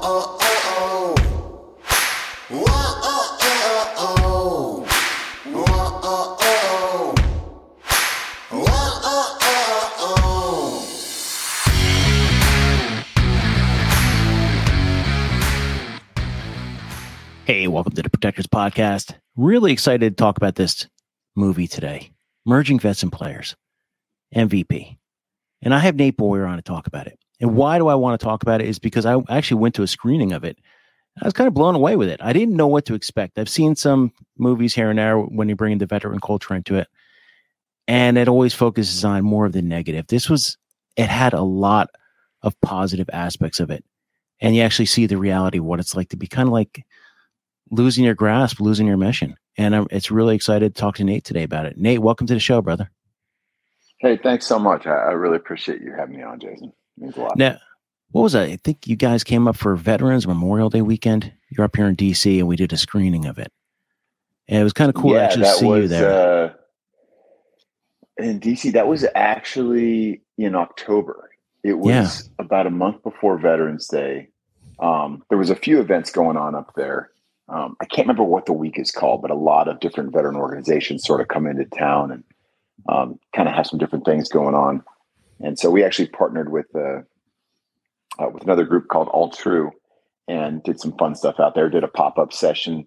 Hey, welcome to the Protectors Podcast. Really excited to talk about this movie today Merging Vets and Players, MVP. And I have Nate Boyer on to talk about it. And why do I want to talk about it is because I actually went to a screening of it. I was kind of blown away with it. I didn't know what to expect. I've seen some movies here and there when you bring the veteran culture into it, and it always focuses on more of the negative. This was, it had a lot of positive aspects of it. And you actually see the reality of what it's like to be kind of like losing your grasp, losing your mission. And I'm, it's really excited to talk to Nate today about it. Nate, welcome to the show, brother. Hey, thanks so much. I, I really appreciate you having me on, Jason. It means a lot. Now, what was that? I think you guys came up for Veterans Memorial Day weekend. You're up here in DC, and we did a screening of it. And it was kind of cool yeah, to actually see was, you there. Uh, in DC, that was actually in October. It was Yeah. about a month before Veterans Day. Um, there was a few events going on up there. Um, I can't remember what the week is called, but a lot of different veteran organizations sort of come into town and um, kind of have some different things going on. And so we actually partnered with uh, uh, with another group called All True and did some fun stuff out there. Did a pop up session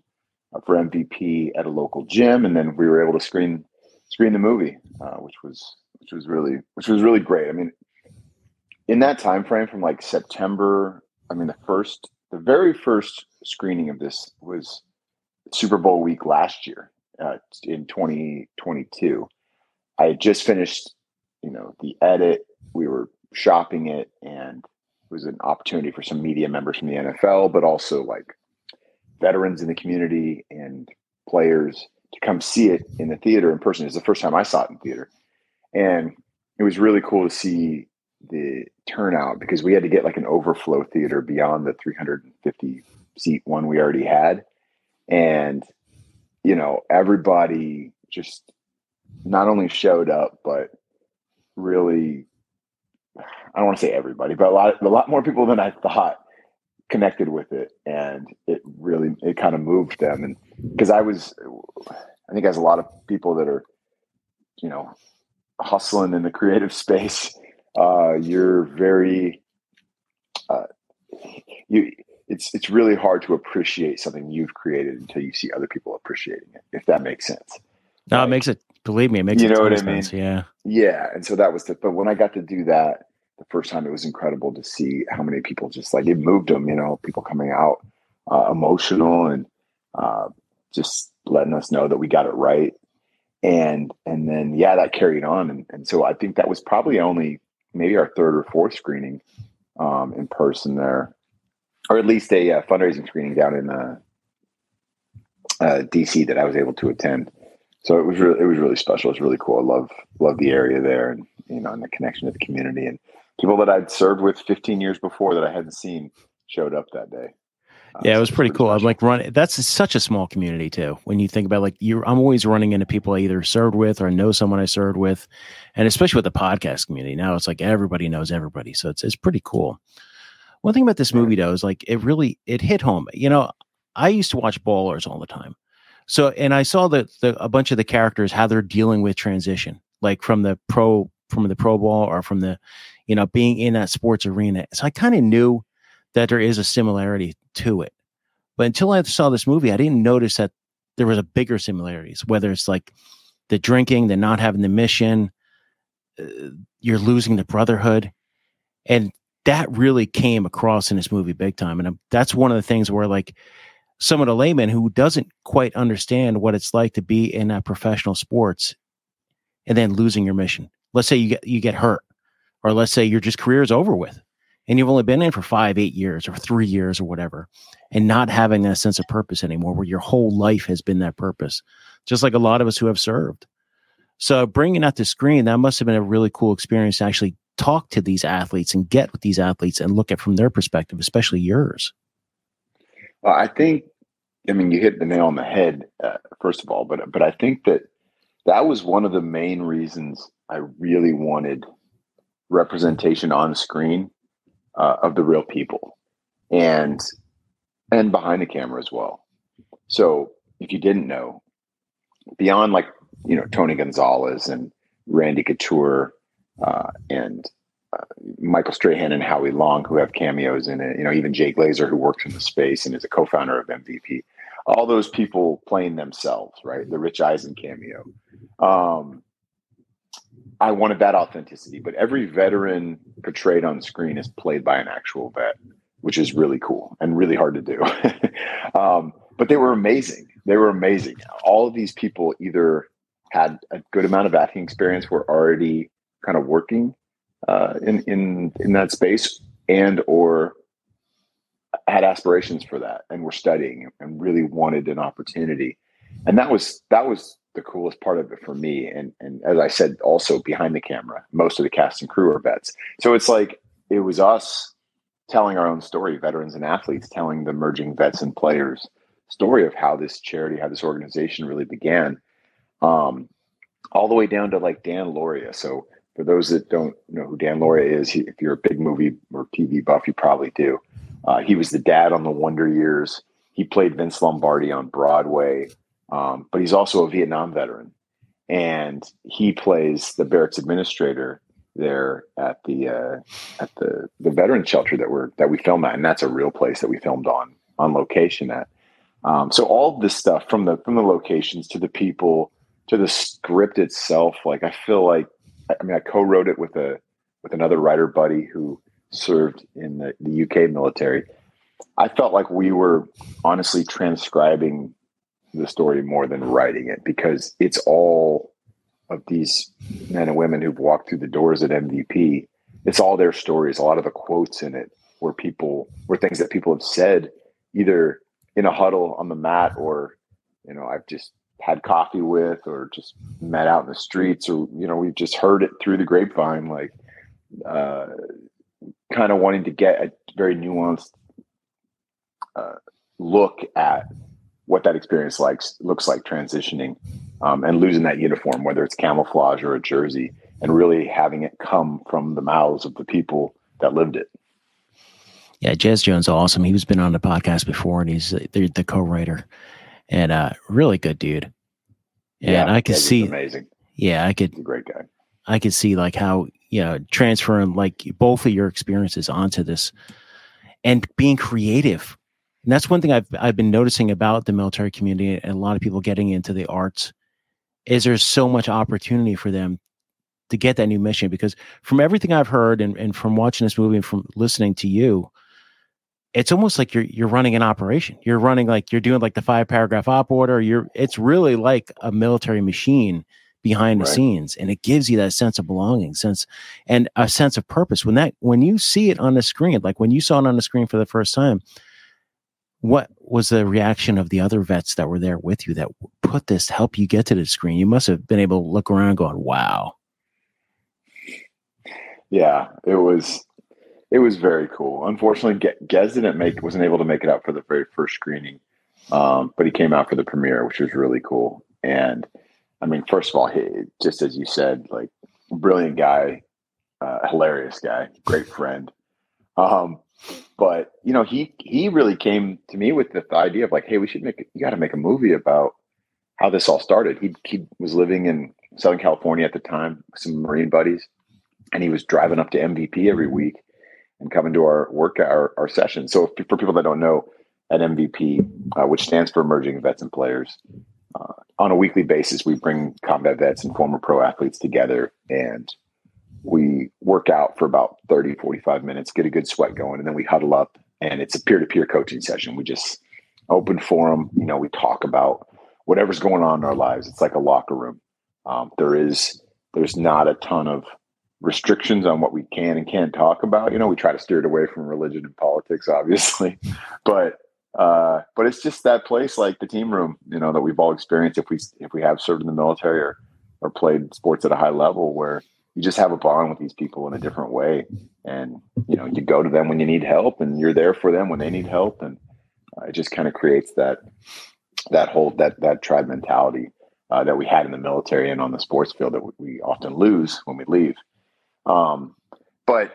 uh, for MVP at a local gym, and then we were able to screen screen the movie, uh, which was which was really which was really great. I mean, in that time frame from like September, I mean the first the very first screening of this was Super Bowl week last year uh, in 2022. I had just finished, you know, the edit. We were shopping it, and it was an opportunity for some media members from the NFL, but also like veterans in the community and players to come see it in the theater in person. It was the first time I saw it in theater, and it was really cool to see the turnout because we had to get like an overflow theater beyond the 350 seat one we already had, and you know everybody just not only showed up but really I don't want to say everybody, but a lot a lot more people than I thought connected with it and it really it kind of moved them and because I was I think as a lot of people that are you know hustling in the creative space uh you're very uh you it's it's really hard to appreciate something you've created until you see other people appreciating it if that makes sense no, it makes it. Believe me, it makes You know what I mean? sense. Yeah, yeah and so that was the but when i got to do that the first time it was incredible to see how many people just like it moved them you know people coming out uh, emotional and uh, just letting us know that we got it right and and then yeah that carried on and, and so i think that was probably only maybe our third or fourth screening um, in person there or at least a uh, fundraising screening down in uh, uh, dc that i was able to attend so it was really it was really special. It was really cool. I love love the area there, and you know, and the connection to the community and people that I'd served with 15 years before that I hadn't seen showed up that day. Uh, yeah, it so was pretty cool. I'm like running. That's such a small community too. When you think about like you, I'm always running into people I either served with or know someone I served with, and especially with the podcast community now, it's like everybody knows everybody. So it's it's pretty cool. One thing about this movie though is like it really it hit home. You know, I used to watch Ballers all the time. So and I saw that the a bunch of the characters how they're dealing with transition, like from the pro from the pro ball or from the, you know, being in that sports arena. So I kind of knew that there is a similarity to it. But until I saw this movie, I didn't notice that there was a bigger similarities, whether it's like the drinking, the not having the mission, uh, you're losing the brotherhood. And that really came across in this movie big time. And um, that's one of the things where like someone a layman who doesn't quite understand what it's like to be in professional sports and then losing your mission. Let's say you get you get hurt, or let's say your just career is over with, and you've only been in for five, eight years, or three years, or whatever, and not having that sense of purpose anymore, where your whole life has been that purpose, just like a lot of us who have served. So bringing that to screen, that must have been a really cool experience to actually talk to these athletes and get with these athletes and look at from their perspective, especially yours. Well, I think, I mean, you hit the nail on the head, uh, first of all, but but I think that that was one of the main reasons I really wanted representation on screen uh, of the real people, and and behind the camera as well. So if you didn't know, beyond like you know Tony Gonzalez and Randy Couture uh, and Michael Strahan and Howie Long, who have cameos in it. You know, even Jay Glazer, who works in the space and is a co-founder of MVP. All those people playing themselves, right? The Rich Eisen cameo. Um, I wanted that authenticity, but every veteran portrayed on screen is played by an actual vet, which is really cool and really hard to do. um, but they were amazing. They were amazing. All of these people either had a good amount of acting experience, were already kind of working uh, in in in that space, and or had aspirations for that and were studying and really wanted an opportunity. And that was that was the coolest part of it for me. And and as I said, also behind the camera, most of the cast and crew are vets. So it's like it was us telling our own story, veterans and athletes, telling the emerging vets and players story of how this charity, how this organization really began. Um, all the way down to like Dan Lauria So for those that don't know who Dan Lauria is, he, if you're a big movie or TV buff, you probably do. Uh, he was the dad on the Wonder Years. He played Vince Lombardi on Broadway, um, but he's also a Vietnam veteran, and he plays the barracks administrator there at the uh, at the the veteran shelter that we're that we filmed at, and that's a real place that we filmed on on location at. Um, so all this stuff from the from the locations to the people to the script itself, like I feel like I mean I co-wrote it with a with another writer buddy who served in the, the UK military. I felt like we were honestly transcribing the story more than writing it because it's all of these men and women who've walked through the doors at MVP. It's all their stories. A lot of the quotes in it were people were things that people have said either in a huddle on the mat or you know I've just had coffee with or just met out in the streets or you know we've just heard it through the grapevine like uh, kind of wanting to get a very nuanced uh, look at what that experience likes looks like transitioning um, and losing that uniform, whether it's camouflage or a jersey, and really having it come from the mouths of the people that lived it. Yeah, Jez Jones, awesome. He's been on the podcast before, and he's the, the co-writer, and uh, really good dude. And yeah, I could yeah, see amazing. Yeah, I could. great guy. I could see like how you know transferring like both of your experiences onto this, and being creative and that's one thing I've I've been noticing about the military community and a lot of people getting into the arts is there's so much opportunity for them to get that new mission because from everything I've heard and, and from watching this movie and from listening to you, it's almost like you're you're running an operation. You're running like you're doing like the five paragraph op order. You're it's really like a military machine behind the right. scenes and it gives you that sense of belonging sense and a sense of purpose when that when you see it on the screen like when you saw it on the screen for the first time what was the reaction of the other vets that were there with you that put this help you get to the screen? You must have been able to look around going, wow. Yeah, it was it was very cool. Unfortunately, Gez didn't make wasn't able to make it out for the very first screening, um, but he came out for the premiere, which was really cool. And I mean, first of all, he, just as you said, like brilliant guy, uh, hilarious guy, great friend. Um, but you know, he he really came to me with the idea of like, hey, we should make you got to make a movie about how this all started. He he was living in Southern California at the time with some Marine buddies, and he was driving up to MVP every week and coming to our work our, our sessions. So for people that don't know, at MVP, uh, which stands for Merging Vets and Players, uh, on a weekly basis, we bring combat vets and former pro athletes together and we work out for about 30 45 minutes get a good sweat going and then we huddle up and it's a peer-to-peer coaching session. We just open forum you know we talk about whatever's going on in our lives. It's like a locker room. Um, there is there's not a ton of restrictions on what we can and can't talk about. You know we try to steer it away from religion and politics obviously. But uh, but it's just that place like the team room you know that we've all experienced if we if we have served in the military or or played sports at a high level where you just have a bond with these people in a different way. And you know you go to them when you need help and you're there for them when they need help. And uh, it just kind of creates that that whole that that tribe mentality uh, that we had in the military and on the sports field that we often lose when we leave um, but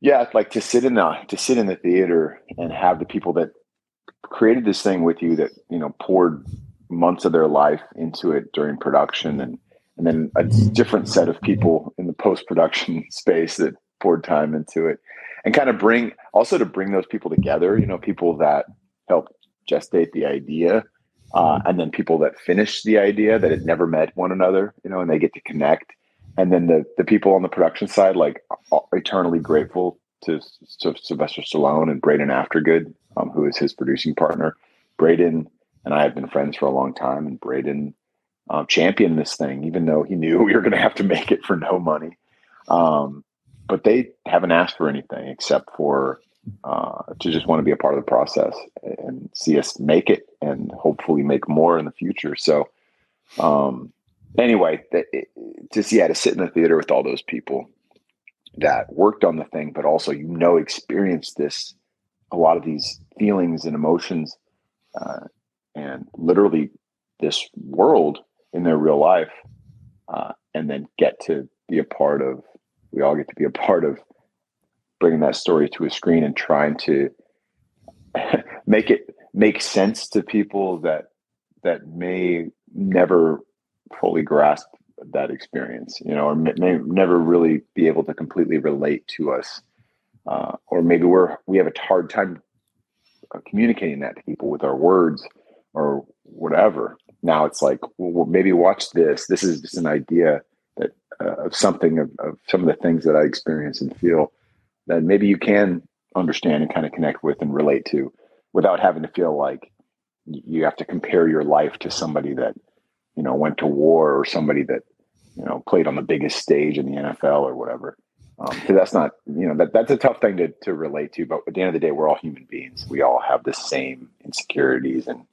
yeah, like to sit in the to sit in the theater and have the people that created this thing with you that you know poured months of their life into it during production and and then a different set of people in the post production space that poured time into it and kind of bring also to bring those people together you know people that helped gestate the idea uh, and then people that finish the idea that had never met one another you know and they get to connect and then the the people on the production side like eternally grateful to, to Sylvester Stallone and Braden Aftergood um, who is his producing partner Braden and I have been friends for a long time and Braden um, championed this thing even though he knew we were going to have to make it for no money um, but they haven't asked for anything except for uh, to just want to be a part of the process and see us make it and hopefully make more in the future. So, um, anyway, that, it, just yeah, to sit in the theater with all those people that worked on the thing, but also you know experienced this a lot of these feelings and emotions, uh, and literally this world in their real life, uh, and then get to be a part of. We all get to be a part of bringing that story to a screen and trying to make it make sense to people that that may never fully grasp that experience, you know, or may, may never really be able to completely relate to us, uh, or maybe we're we have a hard time uh, communicating that to people with our words or whatever. Now it's like, well, maybe watch this. This is just an idea that uh, of something of, of some of the things that I experience and feel that maybe you can understand and kind of connect with and relate to without having to feel like you have to compare your life to somebody that you know went to war or somebody that you know played on the biggest stage in the NFL or whatever. Um, that's not you know that that's a tough thing to to relate to. But at the end of the day, we're all human beings. We all have the same insecurities and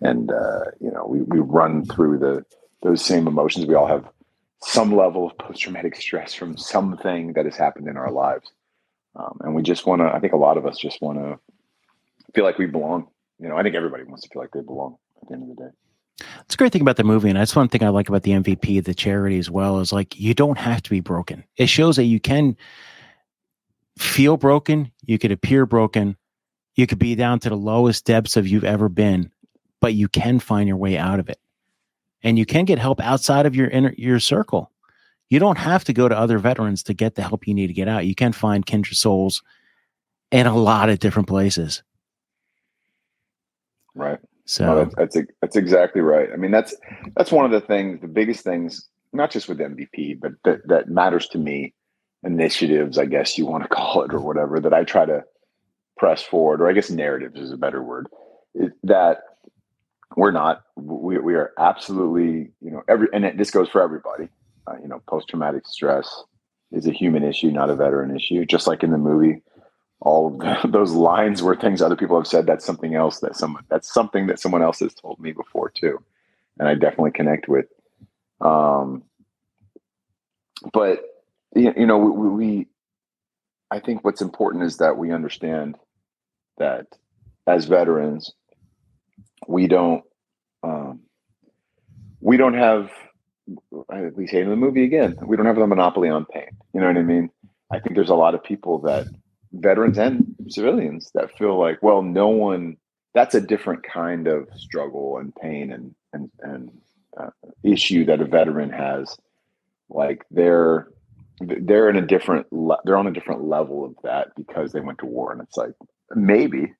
and uh, you know we we run through the those same emotions. We all have some level of post traumatic stress from something that has happened in our lives. Um, and we just want to, I think a lot of us just want to feel like we belong. You know, I think everybody wants to feel like they belong at the end of the day. It's a great thing about the movie, and that's one thing I like about the MVP, the charity as well, is like you don't have to be broken. It shows that you can feel broken, you could appear broken, you could be down to the lowest depths of you've ever been, but you can find your way out of it. And you can get help outside of your inner your circle you don't have to go to other veterans to get the help you need to get out. You can find kindred souls in a lot of different places. Right. So that's, that's that's exactly right. I mean, that's that's one of the things, the biggest things, not just with MVP, but that that matters to me. Initiatives, I guess you want to call it, or whatever, that I try to press forward, or I guess narratives is a better word. that we're not, we we are absolutely, you know, every, and it, this goes for everybody uh, you know, post traumatic stress is a human issue, not a veteran issue. Just like in the movie, all of those lines were things other people have said. That's something else that someone that's something that someone else has told me before too, and I definitely connect with. Um, but you know, we, we I think what's important is that we understand that as veterans, we don't um, we don't have we say in the movie again, we don't have the monopoly on pain. You know what I mean? I think there's a lot of people that veterans and civilians that feel like, well, no one. That's a different kind of struggle and pain and and and uh, issue that a veteran has. Like they're they're in a different le- they're on a different level of that because they went to war, and it's like maybe,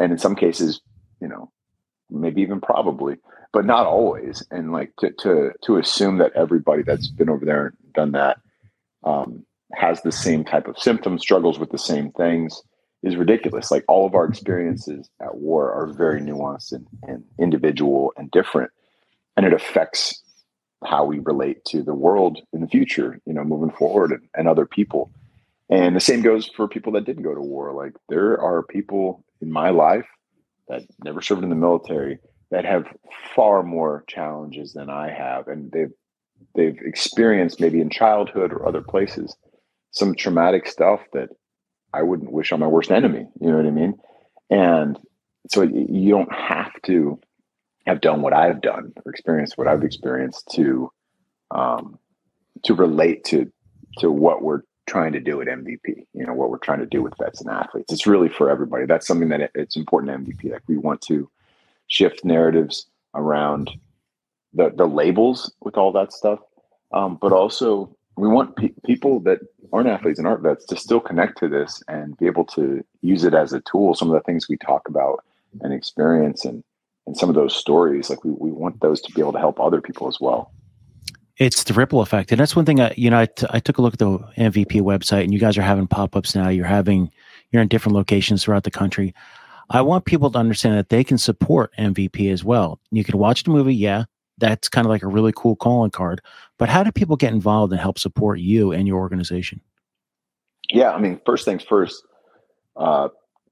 and in some cases, you know, maybe even probably, but not always. And like to to to assume that everybody that's been over there and done that um, has the same type of symptoms, struggles with the same things is ridiculous. Like all of our experiences at war are very nuanced and, and individual and different, and it affects how we relate to the world in the future. You know, moving forward and, and other people. And the same goes for people that didn't go to war. Like there are people in my life that never served in the military that have far more challenges than I have, and they've they've experienced maybe in childhood or other places some traumatic stuff that I wouldn't wish on my worst enemy. You know what I mean? And so you don't have to have done what I've done or experienced what I've experienced to um, to relate to to what we're trying to do at MVP. You know what we're trying to do with vets and athletes. It's really for everybody. That's something that it's important to MVP. Like we want to shift narratives around the the labels with all that stuff, um, but also we want pe- people that aren't athletes and aren't vets to still connect to this and be able to use it as a tool. Some of the things we talk about and experience and and some of those stories, like we, we want those to be able to help other people as well. It's the ripple effect. And that's one thing I, you know, I, t- I took a look at the MVP website and you guys are having pop-ups now. You're having, you're in different locations throughout the country. I want people to understand that they can support MVP as well. You can watch the movie. Yeah. That's kind of like a really cool calling card, but how do people get involved and help support you and your organization? Yeah. I mean, first things first, uh,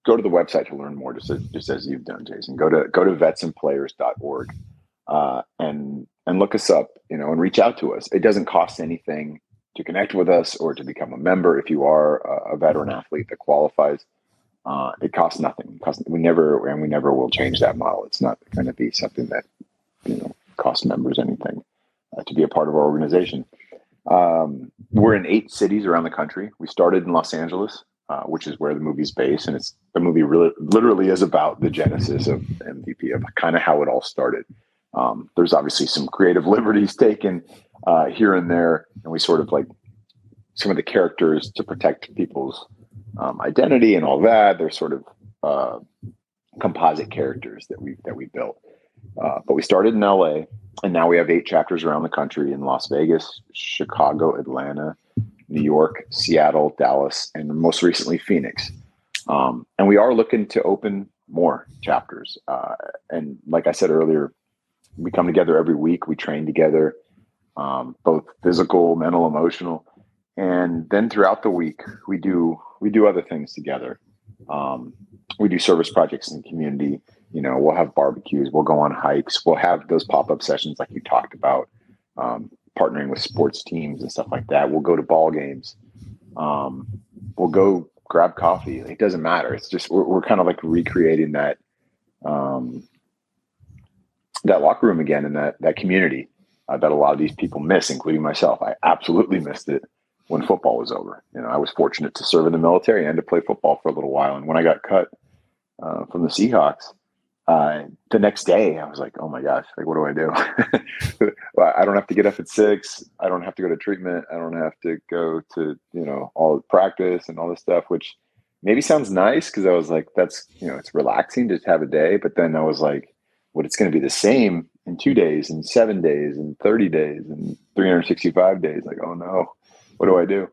go to the website to learn more, just as, just as you've done, Jason. Go to go to vetsandplayers.org uh, and and look us up, you know, and reach out to us. It doesn't cost anything to connect with us or to become a member if you are a, a veteran athlete that qualifies. Uh, it costs nothing. It costs, we never and we never will change that model. It's not going to be something that you know costs members anything uh, to be a part of our organization. Um, we're in eight cities around the country. We started in Los Angeles uh, which is where the movie's based, and it's the movie really literally is about the genesis of MVP of kind of how it all started. Um, there's obviously some creative liberties taken uh, here and there, and we sort of like some of the characters to protect people's um, identity and all that. They're sort of uh, composite characters that we that we built. Uh, but we started in LA, and now we have eight chapters around the country in Las Vegas, Chicago, Atlanta, New York, Seattle, Dallas, and most recently Phoenix. Um, and we are looking to open more chapters. Uh, and like I said earlier, we come together every week. We train together, um, both physical, mental, emotional, and then throughout the week we do we do other things together. Um, we do service projects in the community. You know, we'll have barbecues, we'll go on hikes, we'll have those pop up sessions like you talked about. Um, partnering with sports teams and stuff like that. We'll go to ball games. Um, we'll go grab coffee. It doesn't matter. It's just we're, we're kind of like recreating that um, that locker room again and that that community uh, that a lot of these people miss, including myself. I absolutely missed it when football was over. You know, I was fortunate to serve in the military and to play football for a little while. And when I got cut uh, from the Seahawks, uh, the next day I was like, oh my gosh, like, what do I do? I don't have to get up at six. I don't have to go to treatment. I don't have to go to, you know, all practice and all this stuff, which maybe sounds nice. Cause I was like, that's, you know, it's relaxing to have a day. But then I was like, what it's going to be the same in two days and seven days and 30 days and 365 days. Like, oh no, what do I do?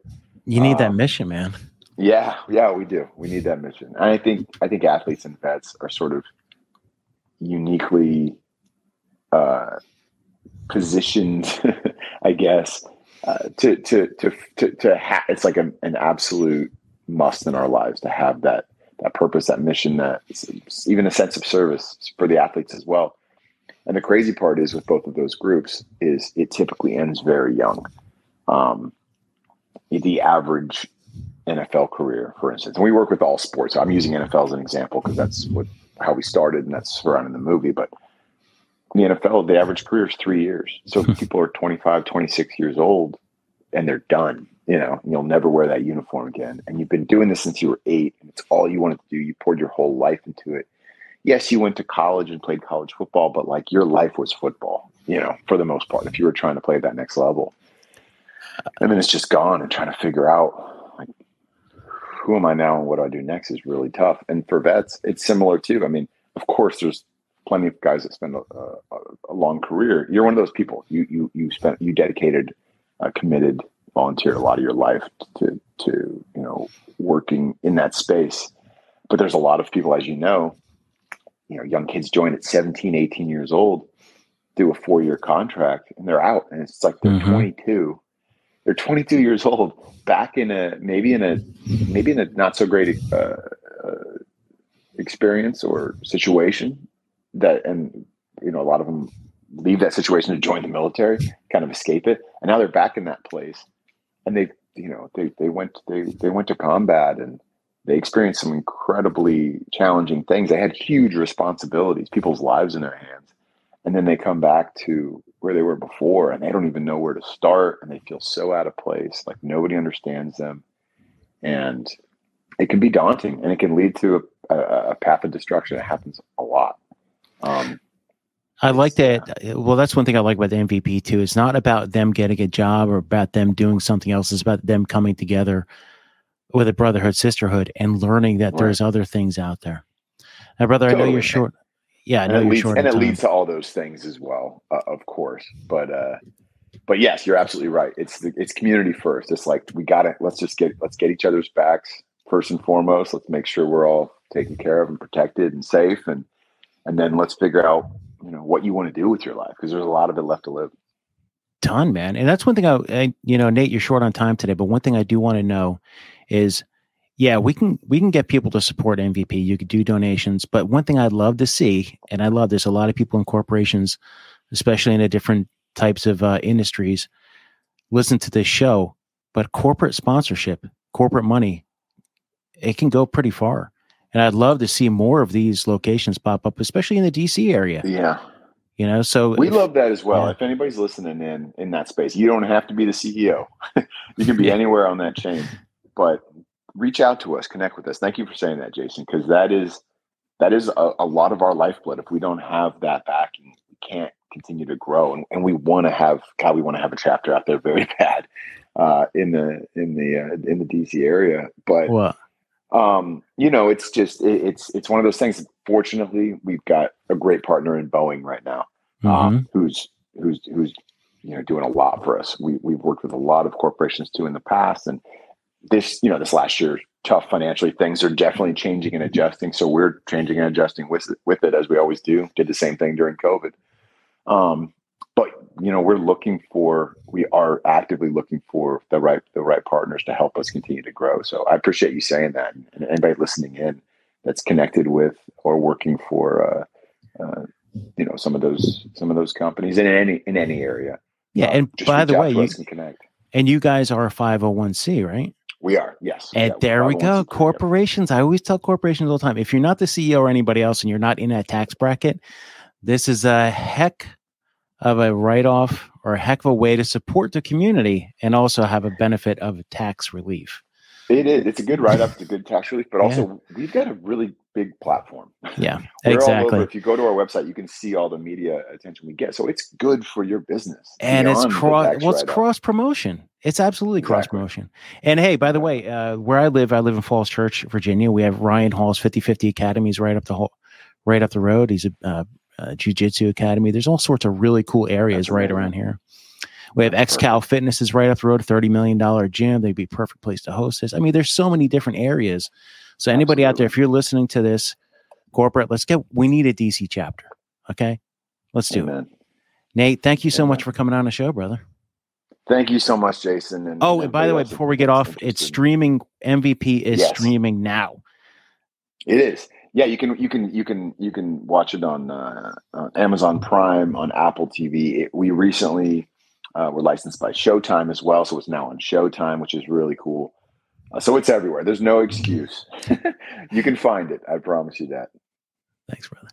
You need um, that mission, man. Yeah. Yeah, we do. We need that mission. And I think, I think athletes and vets are sort of, uniquely uh, positioned, I guess, uh, to to to to, to it's like a, an absolute must in our lives to have that that purpose, that mission, that even a sense of service for the athletes as well. And the crazy part is with both of those groups is it typically ends very young. Um, the average NFL career, for instance, and we work with all sports. So I'm using NFL as an example because that's what how we started, and that's surrounding the movie. But in the NFL, the average career is three years. So people are 25, 26 years old, and they're done. You know, you'll never wear that uniform again. And you've been doing this since you were eight, and it's all you wanted to do. You poured your whole life into it. Yes, you went to college and played college football, but like your life was football, you know, for the most part, if you were trying to play that next level. And then it's just gone and trying to figure out who am I now and what do I do next is really tough. And for vets, it's similar too. I mean, of course, there's plenty of guys that spend a, a, a long career. You're one of those people. You you you spent you dedicated, uh, committed, volunteer a lot of your life to to you know working in that space. But there's a lot of people, as you know, you know, young kids join at 17, 18 years old, do a four year contract, and they're out, and it's like they're mm-hmm. 22 they're 22 years old back in a maybe in a maybe in a not so great uh, uh, experience or situation that and you know a lot of them leave that situation to join the military kind of escape it. And now they're back in that place. And they you know they they went they they went to combat and they experienced some incredibly challenging things. They had huge responsibilities people's lives in their hands. And then they come back to where they were before and they don't even know where to start and they feel so out of place like nobody understands them and it can be daunting and it can lead to a, a, a path of destruction. It happens a lot. Um, I like that. Well, that's one thing I like about the MVP too. It's not about them getting a job or about them doing something else. It's about them coming together with a brotherhood, sisterhood, and learning that right. there's other things out there. Now, brother, totally. I know you're short. Yeah, and you're leads. And it time. leads to all those things as well, uh, of course. But uh, but yes, you're absolutely right. It's the, it's community first. It's like we got to let's just get let's get each other's backs first and foremost. Let's make sure we're all taken care of and protected and safe, and and then let's figure out you know what you want to do with your life because there's a lot of it left to live. Ton, man, and that's one thing I, I you know Nate, you're short on time today, but one thing I do want to know is yeah, we can we can get people to support MVP. You could do donations, but one thing I'd love to see, and I love there's a lot of people in corporations, especially in the different types of uh, industries, listen to this show. But corporate sponsorship, corporate money, it can go pretty far. And I'd love to see more of these locations pop up, especially in the DC area. Yeah. You know, so we if, love that as well. Yeah. If anybody's listening in in that space, you don't have to be the CEO. you can be anywhere on that chain. But reach out to us, connect with us. Thank you for saying that, Jason, because that is that is a, a, lot of our lifeblood. If we don't have that backing, we can't continue to grow. And, and we want to have God, we want to have a chapter out there very bad uh, in the in the uh, in the DC area. But? Um, you know, it's just it, it's it's one of those things. Fortunately, we've got a great partner in Boeing right now, um, mm-hmm. um, who's who's who's you know doing a lot for us. We we've worked with a lot of corporations too in the past, and this you know this last year tough financially things are definitely changing and adjusting. So we're changing and adjusting with it, with it as we always do. Did the same thing during covid. Um, but you know we're looking for we are actively looking for the right the right partners to help us continue to grow. So i appreciate you saying that. And anybody listening in that's connected with or working for uh, uh, you know some of those some of those companies in any in any area yeah and by the way you can connect. and you guys are a 501c right we are, yes. And yeah, there we go. Corporations. I always tell corporations all the time if you're not the CEO or anybody else and you're not in that tax bracket, this is a heck of a write off or a heck of a way to support the community and also have a benefit of tax relief. It is. It's a good write up. It's a good tax relief, but also yeah. we've got a really big platform. Yeah, exactly. If you go to our website, you can see all the media attention we get. So it's good for your business. And it's cross. What's well, cross promotion? It's absolutely exactly. cross promotion. And hey, by the way, uh, where I live, I live in Falls Church, Virginia. We have Ryan Hall's 50-50 Academies right up the whole, right up the road. He's a, uh, jiu-jitsu academy. There's all sorts of really cool areas right around here. We have XCal Fitness is right up the road, $30 million gym. They'd be a perfect place to host this. I mean, there's so many different areas. So anybody Absolutely. out there, if you're listening to this corporate, let's get, we need a DC chapter. Okay. Let's do Amen. it. Nate, thank you so Amen. much for coming on the show, brother. Thank you so much, Jason. And, oh, and by the way, before we get off, it's streaming. MVP is yes. streaming now. It is. Yeah, you can you can you can you can watch it on, uh, on Amazon Prime on Apple TV. It, we recently uh, were licensed by Showtime as well, so it's now on Showtime, which is really cool. Uh, so it's everywhere. There's no excuse. you can find it. I promise you that. Thanks, brother.